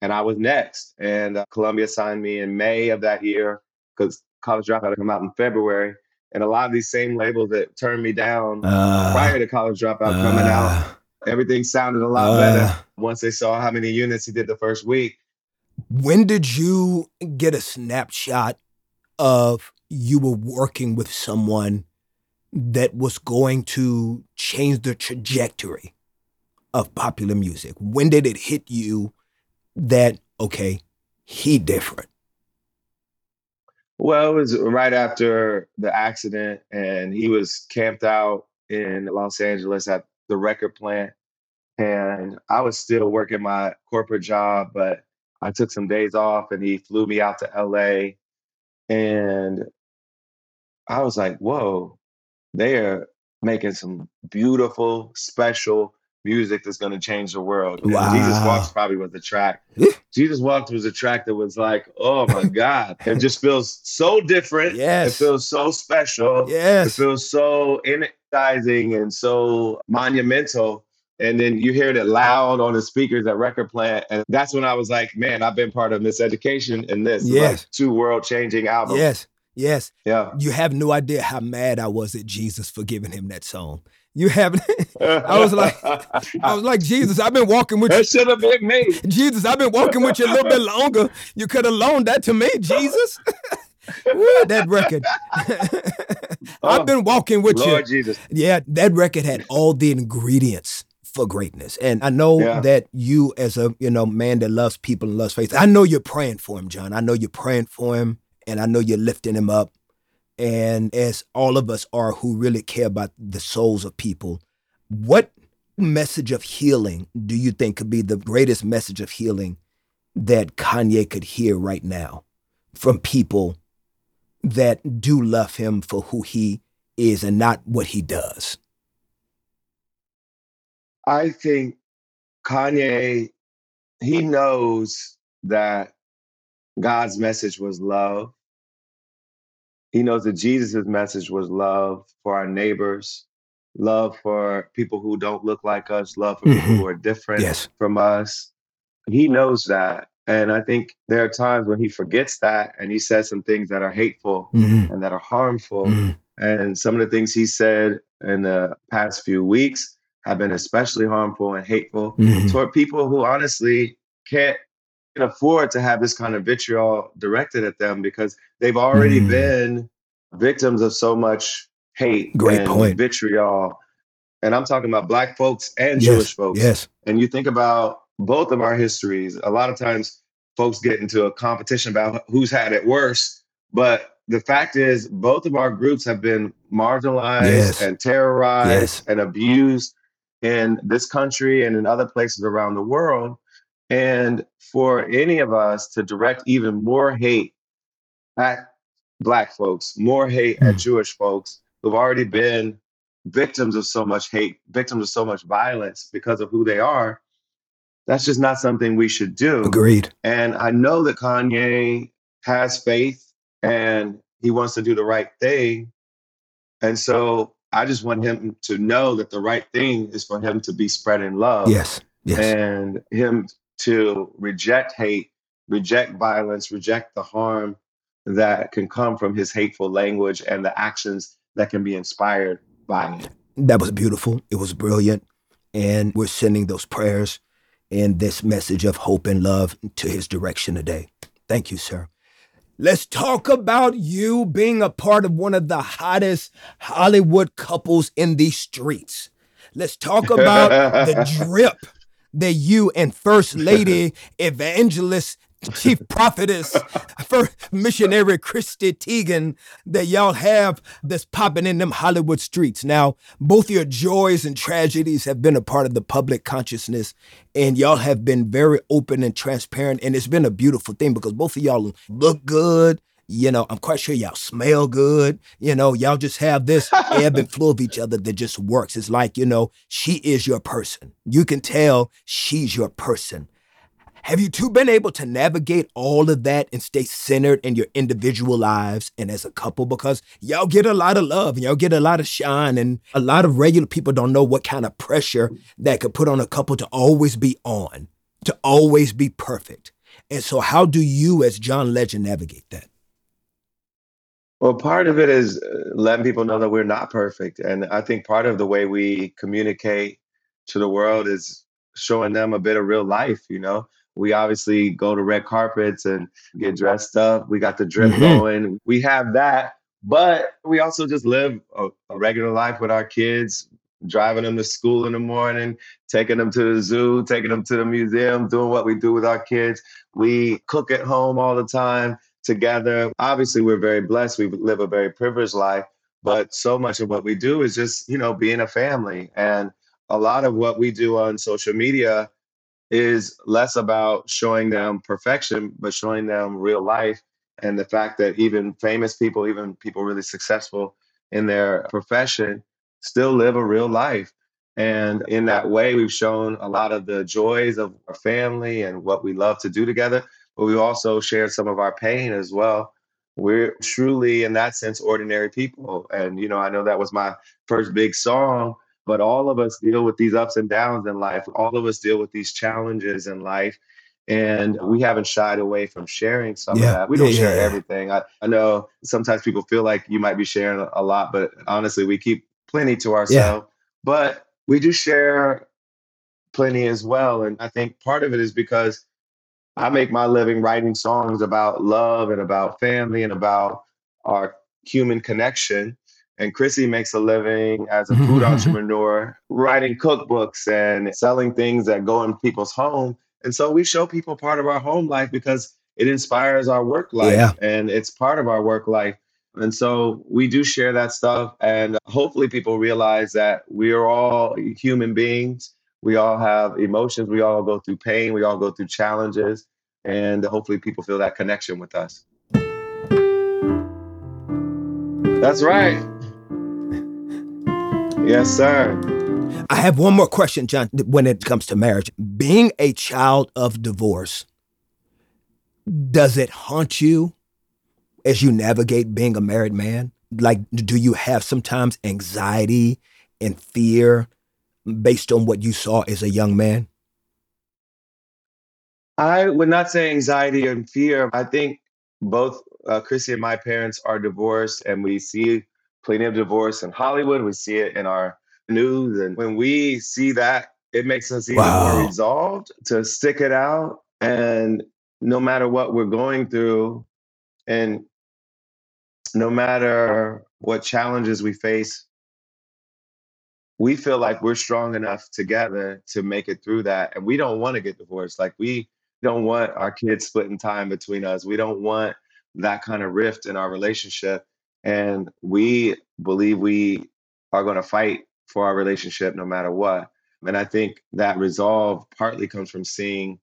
And I was next. And uh, Columbia signed me in May of that year because College Dropout had come out in February. And a lot of these same labels that turned me down uh, prior to College Dropout uh, coming out, uh. everything sounded a lot better uh. once they saw how many units he did the first week. When did you get a snapshot of you were working with someone that was going to change the trajectory of popular music? When did it hit you that, okay, he different? Well, it was right after the accident, and he was camped out in Los Angeles at the record plant. And I was still working my corporate job, but I took some days off and he flew me out to LA. And I was like, whoa, they are making some beautiful, special music that's going to change the world. Wow. Jesus Walks probably was the track. Eh. Jesus Walks was a track that was like, oh my God. it just feels so different. Yes. It feels so special. Yes. It feels so energizing and so monumental. And then you hear it loud on the speakers at record plant. And that's when I was like, man, I've been part of Miseducation in this. Yes. Like two world changing albums. Yes. Yes. Yeah. You have no idea how mad I was at Jesus for giving him that song. You have I was like I was like, Jesus, I've been walking with that you. That should have been me. Jesus, I've been walking with you a little bit longer. You could have loaned that to me, Jesus. Ooh, that record. I've oh, been walking with Lord you. Jesus. Yeah, that record had all the ingredients for greatness. And I know Yeah. that you as a, you know, man that loves people and loves faith, I know you're praying for him, John. I know you're praying for him and I know you're lifting him up. And as all of us are who really care about the souls of people, what message of healing do you think could be the greatest message of healing that Kanye could hear right now from people that do love him for who he is and not what he does? I think Kanye, he knows that God's message was love. He knows that Jesus' message was love for our neighbors, love for people who don't look like us, love for people Mhm. who are different Yes. from us. He knows that. And I think there are times when he forgets that and he says some things that are hateful Mhm. and that are harmful. Mhm. And some of the things he said in the past few weeks have been especially harmful and hateful Mhm. toward people who honestly can't can afford to have this kind of vitriol directed at them because they've already Mm. been victims of so much hate Great and point. vitriol. And I'm talking about black folks and Yes. Jewish folks. Yes. And you think about both of our histories, a lot of times folks get into a competition about who's had it worse. But the fact is, both of our groups have been marginalized Yes. and terrorized Yes. and abused in this country and in other places around the world. And for any of us to direct even more hate at Black folks, more hate at Mm. Jewish folks who've already been victims of so much hate, victims of so much violence because of who they are, that's just not something we should do. Agreed. And I know that Kanye has faith and he wants to do the right thing. And so I just want him to know that the right thing is for him to be spreading love Yes. Yes. and him to reject hate, reject violence, reject the harm that can come from his hateful language and the actions that can be inspired by it. That was beautiful. It was brilliant. And we're sending those prayers and this message of hope and love to his direction today. Thank you, sir. Let's talk about you being a part of one of the hottest Hollywood couples in these streets. Let's talk about the drip that you and First Lady Evangelist Chief Prophetess First Missionary Chrissy Teigen that y'all have that's popping in them Hollywood streets. Now, both your joys and tragedies have been a part of the public consciousness, and y'all have been very open and transparent, and it's been a beautiful thing because both of y'all look good. You know, I'm quite sure y'all smell good. You know, y'all just have this ebb and flow of each other that just works. It's like, you know, she is your person. You can tell she's your person. Have you two been able to navigate all of that and stay centered in your individual lives and as a couple? Because y'all get a lot of love and y'all get a lot of shine, and a lot of regular people don't know what kind of pressure that could put on a couple to always be on, to always be perfect. And so, how do you, as John Legend, navigate that? Well, part of it is uh, letting people know that we're not perfect. And I think part of the way we communicate to the world is showing them a bit of real life, you know? We obviously go to red carpets and get dressed up. We got the drip Mhm. going. We have that. But we also just live a, a regular life with our kids, driving them to school in the morning, taking them to the zoo, taking them to the museum, doing what we do with our kids. We cook at home all the time together. Obviously, we're very blessed. We live a very privileged life, but so much of what we do is just, you know, being a family. And a lot of what we do on social media is less about showing them perfection, but showing them real life and the fact that even famous people, even people really successful in their profession, still live a real life. And in that way, we've shown a lot of the joys of our family and what we love to do together, but we've also shared some of our pain as well. We're truly, in that sense, ordinary people. And, you know, I know that was my first big song, but all of us deal with these ups and downs in life. All of us deal with these challenges in life. And we haven't shied away from sharing some Yeah, of that. We don't share yeah, yeah. everything. I, I know sometimes people feel like you might be sharing a lot, but honestly, we keep plenty to ourselves. But we do share plenty as well. And I think part of it is because I make my living writing songs about love and about family and about our human connection. And Chrissy makes a living as a food entrepreneur, writing cookbooks and selling things that go in people's home. And so we show people part of our home life because it inspires our work life Yeah. and it's part of our work life. And so we do share that stuff. And hopefully people realize that we are all human beings. We all have emotions. We all go through pain. We all go through challenges. And hopefully people feel that connection with us. That's right. Yes, sir. I have one more question, John, when it comes to marriage. Being a child of divorce, does it haunt you as you navigate being a married man? Like, do you have sometimes anxiety and fear based on what you saw as a young man? I would not say anxiety and fear. I think both uh, Chrissy and my parents are divorced, and we see plenty of divorce in Hollywood. We see it in our news. And when we see that, it makes us even Wow. more resolved to stick it out. And no matter what we're going through, and no matter what challenges we face, we feel like we're strong enough together to make it through that. And we don't want to get divorced. Like we don't want our kids splitting time between us. We don't want that kind of rift in our relationship. And we believe we are going to fight for our relationship no matter what. And I think that resolve partly comes from seeing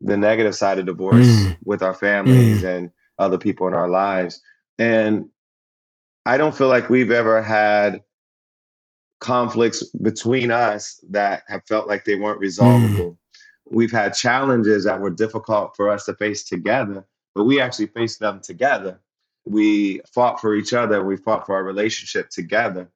the negative side of divorce Mm. with our families and other people in our lives. And I don't feel like we've ever had conflicts between us that have felt like they weren't hmm. resolvable. We've had challenges that were difficult for us to face together, but we actually faced them together. We fought for each other, we fought for our relationship together.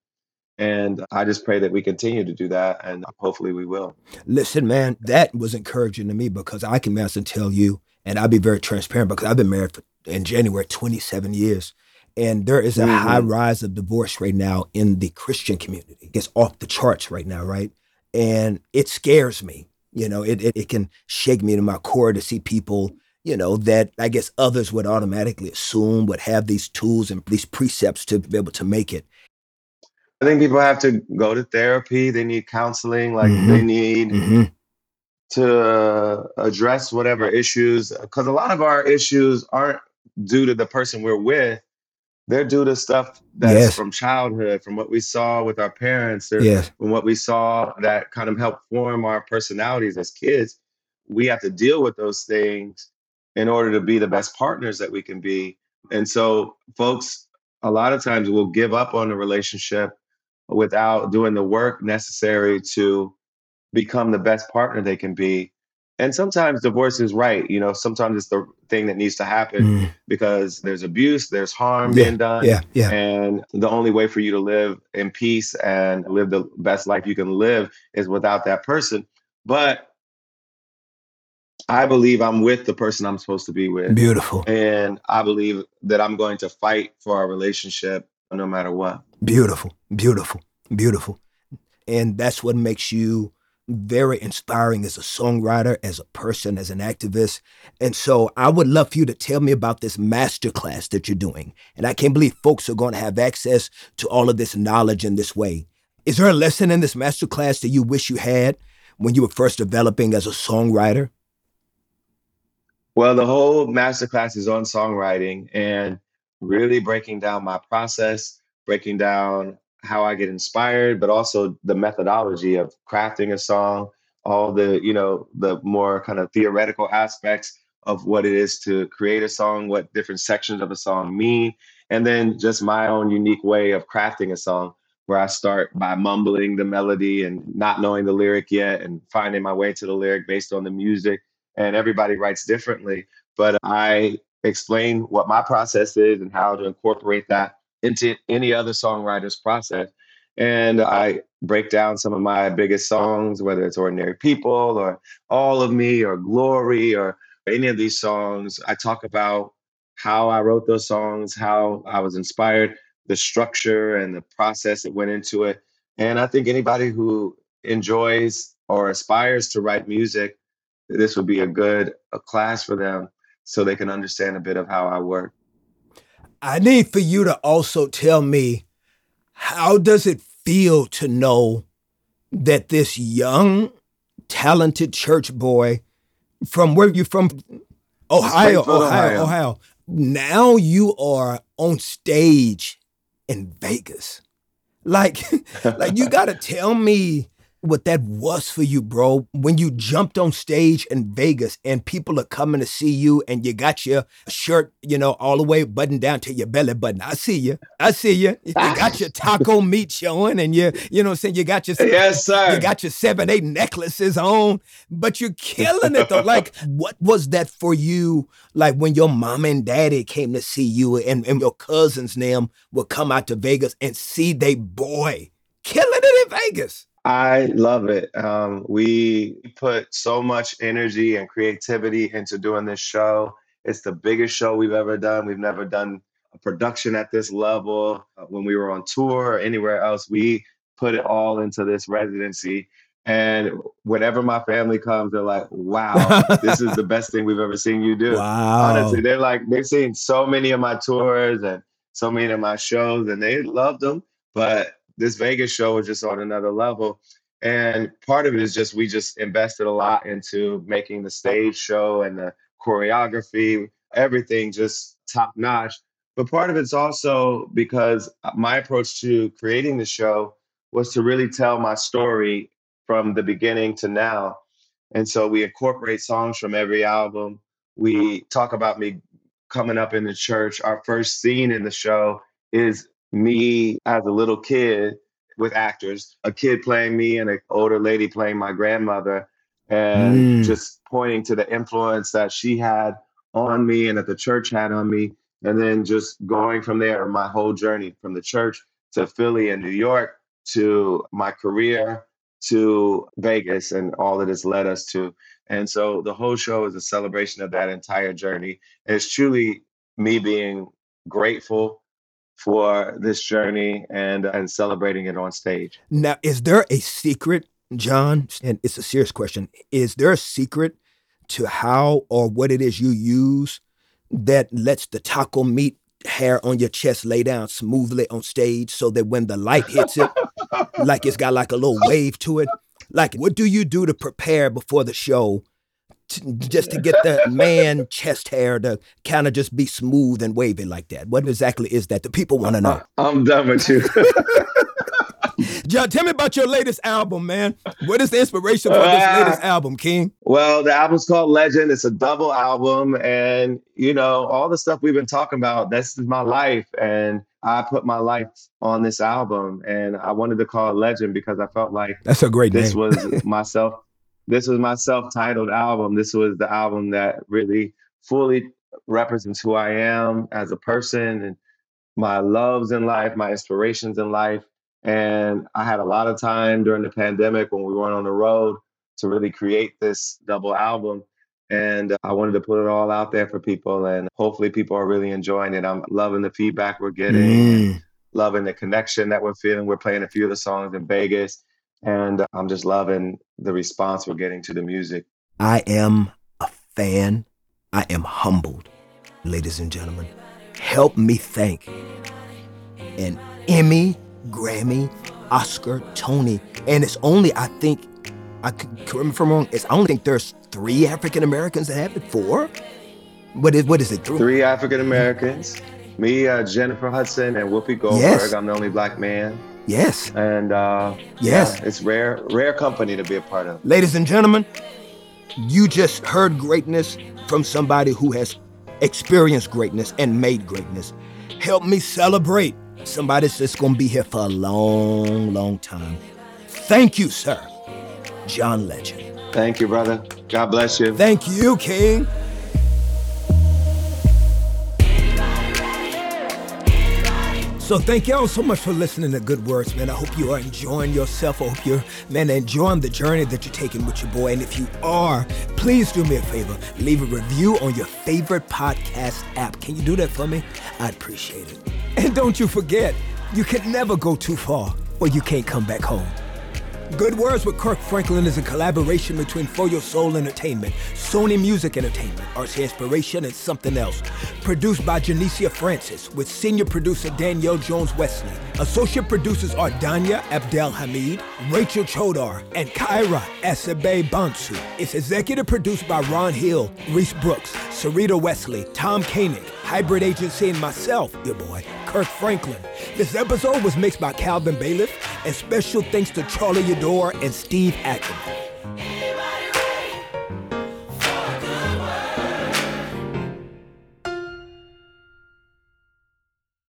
And I just pray that we continue to do that, and hopefully we will. Listen, man, that was encouraging to me because I can honestly tell you, and I'll be very transparent because I've been married for, in January 27 years. And there is a Mhm. high rise of divorce right now in the Christian community. It's off the charts right now, right? And it scares me. You know, it, it, it can shake me to my core to see people, you know, that I guess others would automatically assume would have these tools and these precepts to be able to make it. I think people have to go to therapy, they need counseling, like Mhm. they need hmm to address whatever issues because a lot of our issues aren't due to the person we're with they're due to stuff that's Yes. from childhood from what we saw with our parents or Yes. from what we saw that kind of helped form our personalities as kids we have to deal with those things in order to be the best partners that we can be and so folks a lot of times will give up on a relationship without doing the work necessary to become the best partner they can be. And sometimes divorce is right. You know, sometimes it's the thing that needs to happen Mm. because there's abuse, there's harm Yeah, being done. Yeah. Yeah. And the only way for you to live in peace and live the best life you can live is without that person. But I believe I'm with the person I'm supposed to be with. Beautiful. And I believe that I'm going to fight for our relationship no matter what. Beautiful, beautiful, beautiful. And that's what makes you very inspiring as a songwriter, as a person, as an activist. And so I would love for you to tell me about this masterclass that you're doing. And I can't believe folks are going to have access to all of this knowledge in this way. Is there a lesson in this masterclass that you wish you had when you were first developing as a songwriter? Well, the whole masterclass is on songwriting and really breaking down my process, breaking down how I get inspired, but also the methodology of crafting a song, all the, you know, the more kind of theoretical aspects of what it is to create a song, what different sections of a song mean, and then just my own unique way of crafting a song where I start by mumbling the melody and not knowing the lyric yet and finding my way to the lyric based on the music and everybody writes differently. But I explain what my process is and how to incorporate that into any other songwriter's process. And I break down some of my biggest songs, whether it's Ordinary People or All of Me or Glory or any of these songs. I talk about how I wrote those songs, how I was inspired, the structure and the process that went into it. And I think anybody who enjoys or aspires to write music this would be a good a class for them so they can understand a bit of how I work. I need for you to also tell me How does it feel to know that this young, talented church boy from where you from? Ohio, Ohio, Ohio. Ohio. Now you are on stage in Vegas. Like, like you gotta tell me what that was for you, bro. When you jumped on stage in Vegas and people are coming to see you and you got your shirt, you know, all the way buttoned down to your belly button. I see you. I see you. You got your taco meat showing and you, you know I'm saying? You got your Yes, sir. you got your seven, eight necklaces on, but you're killing it though. like, what was that for you? Like when your mom and daddy came to see you and, and your cousins them would come out to Vegas and see they boy killing it in Vegas. I love it. Um, we put so much energy and creativity into doing this show. It's the biggest show we've ever done. We've never done a production at this level. Uh, When we were on tour or anywhere else, we put it all into this residency. And whenever my family comes, they're like, wow, this is the best thing we've ever seen you do. Wow. Honestly, they're like, they've seen so many of my tours and so many of my shows, and they loved them. But this Vegas show was just on another level. And part of it is just we just invested a lot into making the stage show and the choreography, everything just top notch. But part of it's also because my approach to creating the show was to really tell my story from the beginning to now. And so we incorporate songs from every album. We talk about me coming up in the church. Our first scene in the show is me as a little kid with actors, a kid playing me and an older lady playing my grandmother, and Mm. just pointing to the influence that she had on me and that the church had on me. And then just going from there, my whole journey from the church to Philly and New York to my career to Vegas and all that it's led us to. And so the whole show is a celebration of that entire journey. And it's truly me being grateful for this journey and uh, and celebrating it on stage. Now, is there a secret, John? And it's a serious question. Is there a secret to how or what it is you use that lets the taco meat hair on your chest lay down smoothly on stage so that when the light hits it, like it's got like a little wave to it? Like, what do you do to prepare before the show? To, just to get the man chest hair to kind of just be smooth and wavy like that. What exactly is that? The people want to know. I'm done with you. John, tell me about your latest album, man. What is the inspiration for this Ah. latest album, King? Well, the album's called Legend. It's a double album. And, you know, all the stuff we've been talking about, this is my life. And I put my life on this album. And I wanted to call it Legend because I felt like That's a great this name. was myself. This was my self-titled album. This was the album that really fully represents who I am as a person and my loves in life, my inspirations in life. And I had a lot of time during the pandemic when we weren't on the road to really create this double album. And I wanted to put it all out there for people. And hopefully, people are really enjoying it. I'm loving the feedback we're getting, Mm. loving the connection that we're feeling. We're playing a few of the songs in Vegas. And I'm just loving the response we're getting to the music. I am a fan. I am humbled, ladies and gentlemen. Help me thank an Emmy, Grammy, Oscar, Tony, and it's only I think I could correct me if I'm wrong. It's I only think there's three African Americans that have it. Four? What is what is it? Three? Three African Americans, me, uh, Jennifer Hudson, and Whoopi Goldberg. Yes. I'm the only black man. Yes. And uh, Yes. yeah, it's rare, rare company to be a part of. Ladies and gentlemen, you just heard greatness from somebody who has experienced greatness and made greatness. Help me celebrate somebody that's going to be here for a long, long time. Thank you, sir. John Legend. Thank you, brother. God bless you. Thank you, King. So thank y'all so much for listening to Good Words, man. I hope you are enjoying yourself. I hope you're, man, enjoying the journey that you're taking with your boy. And if you are, please do me a favor. Leave a review on your favorite podcast app. Can you do that for me? I'd appreciate it. And don't you forget, you can never go too far or you can't come back home. Good Words with Kirk Franklin is a collaboration between For Your Soul Entertainment, Sony Music Entertainment, RCA Inspiration, and something else. Produced by Janicia Francis, with senior producer Danielle Jones Wesley. Associate producers are Danya Abdel Hamid, Rachel Chodar, and Kyra Asabe Bansu. It's executive produced by Ron Hill, Reese Brooks, Sarita Wesley, Tom Koenig, Hybrid Agency, and myself, your boy, Kirk Franklin. This episode was mixed by Calvin Bailiff, and special thanks to Charlie Yador and Steve Ackerman.